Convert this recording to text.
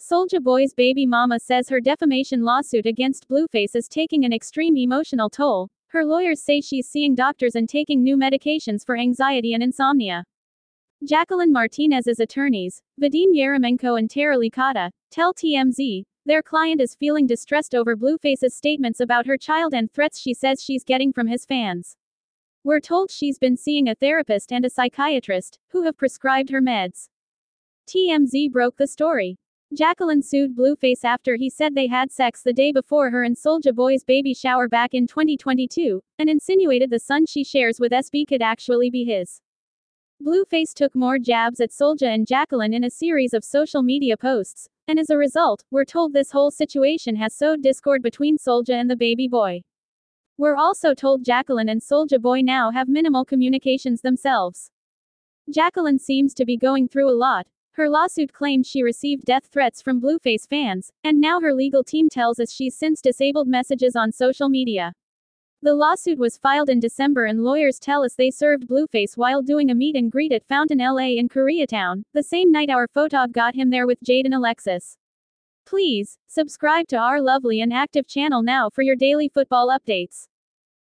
Soulja Boy's baby mama says her defamation lawsuit against Blueface is taking an extreme emotional toll. Her lawyers say she's seeing doctors and taking new medications for anxiety and insomnia. Jacqueline Martinez's attorneys, Vadim Yeremenko and Tara Licata, tell TMZ, their client is feeling distressed over Blueface's statements about her child and threats she says she's getting from his fans. We're told she's been seeing a therapist and a psychiatrist, who have prescribed her meds. TMZ broke the story. Jacqueline sued Blueface after he said they had sex the day before her and Soulja Boy's baby shower back in 2022, and insinuated the son she shares with SB could actually be his. Blueface took more jabs at Soulja and Jacqueline in a series of social media posts, and as a result, we're told this whole situation has sowed discord between Soulja and the baby boy. We're also told Jacqueline and Soulja Boy now have minimal communications themselves. Jacqueline seems to be going through a lot, her lawsuit claims she received death threats from Blueface fans, and now her legal team tells us she's since disabled messages on social media. The lawsuit was filed in December and lawyers tell us they served Blueface while doing a meet and greet at Fountain LA in Koreatown, the same night our photog got him there with Jade and Alexis. Please, subscribe to our lovely and active channel now for your daily football updates.